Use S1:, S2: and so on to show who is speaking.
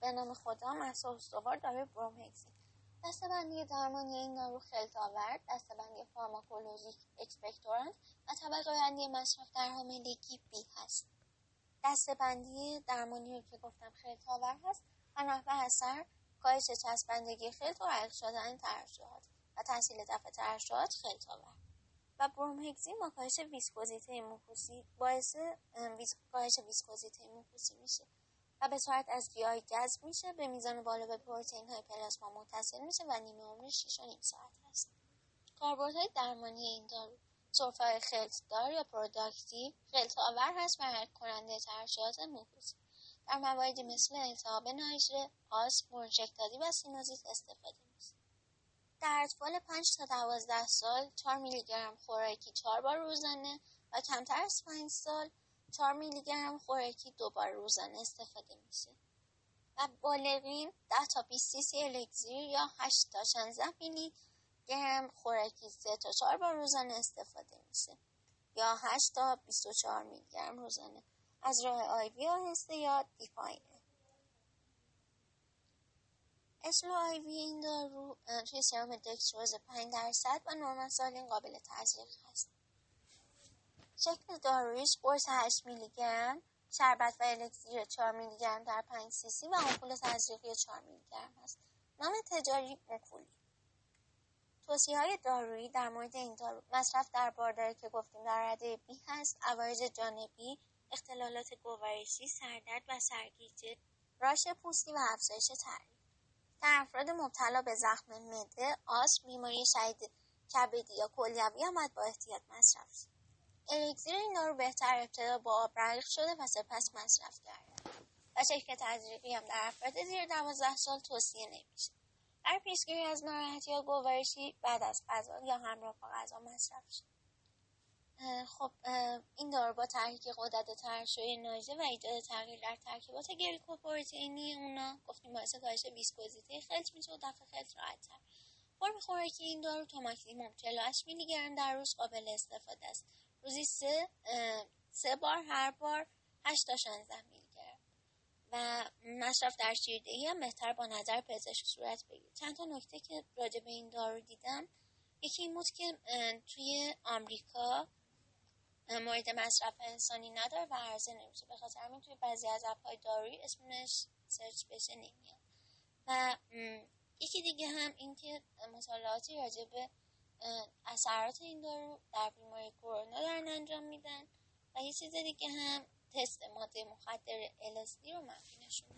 S1: به نام خدا مهسا استوار داروی برومهکسین دسته‌بندی درمانی این دارو خلط‌آور دسته‌بندی فارماکولوژیک expectorant و طبقه بندی مصرف در حاملگی B هست. دسته‌بندی درمانی که گفتم خلط‌آور هست و نحوه اثر کاهش چسبندگی خلط و رقیق شدن ترشحات و تسهیل دفع ترشحات خلط‌آور و برومهکسین با کاهش ویسکوزیته موکوسی باعث کاهش ویسکوزیته موکوسی میشه. و به صورت از گیاه گز میشه به میزان بالا به پروتئین های پلاسما متصل میشه و نیمه عمر 6 و نیم ساعت هست. کاربردهای درمانی این دارو سرفه خلط دار یا productive خلط آور هست و حل کننده ترشحات موکوسی در مواردی مثل التهاب ناحیه آسم برونشکتازی و سینوزیت استفاده میشه. در اطفال 5 تا 12 سال 4 میلی گرم خوراکی 4 بار روزانه و کمتر از 5 سال 4 میلی گرم خوراکی دو بار روزانه استفاده میشه. و بالغین 10 تا 20 سی الکزیر یا 8 تا 16 میلی گرم خوراکی 3 تا 4 بار روزانه استفاده میشه. یا 8 تا 24 میلی گرم روزانه. از راه آیوی آهسته یا دیفاینه اسلو آیوی این دارو توی سرم دکستروز 5 درصد و نورمال سالین قابل تزریق هست. شکل دارویش قرص 8 میلی گرم شربت و الکسیر 4 میلی گرم در 5 سی سی و آمپول تزریقی 4 میلی گرم هست. نام تجاری موکولی توصیه های دارویی در مورد این دارو مصرف در بارداری که گفتیم در رده بی هست عوارض جانبی اختلالات گوارشی سردرد و سرگیجه راش پوستی و افزایش تحریک. در افراد مبتلا به زخم مده آس بیماری شدید کبدی یا کلیوی هم با احتیاط مصرف شد الکزیر این دارو بهتر ابتدا با آب رقیق شده و سپس مصرف کرده. و شکل تزریقی هم در افراد زیر دوازده سال توصیه نمیشه. در پیشگیری از ناراحتی یا گوارشی بعد از غذا یا همراه با غذا مصرف شد خب این دارو با تحریک قدرت ترشوی ناژه و ایجاد تغییر در ترکیبات گلیکوپروتئینی اونا گفتیم باعث کاهش ویسکوزیته خلط میشه و دفع خلط راحتتر. فرم خوراکی این دارو تا ماکسیموم 48 میلی گرم در روز قابل استفاده است. روزی سه, سه بار هر بار 8 تا 16 میلی گرم و مصرف در شیردهی هم بهتر با نظر پزشک صورت بگیر چند تا نکته که راجع به این دارو دیدم. یکی این بود که توی آمریکا مورد مصرف انسانی نداره و عرضه نمیشه. به خاطر همین توی بعضی از اپهای دارویی اسمش سرچ بشه نمیاد. و یکی دیگه هم اینکه مطالعاتی راجع به اثرات این دارو در بیماری کرونا دارن انجام میدن و یه چیز دیگه هم تست ماده مخدر LSD رو منفی نشون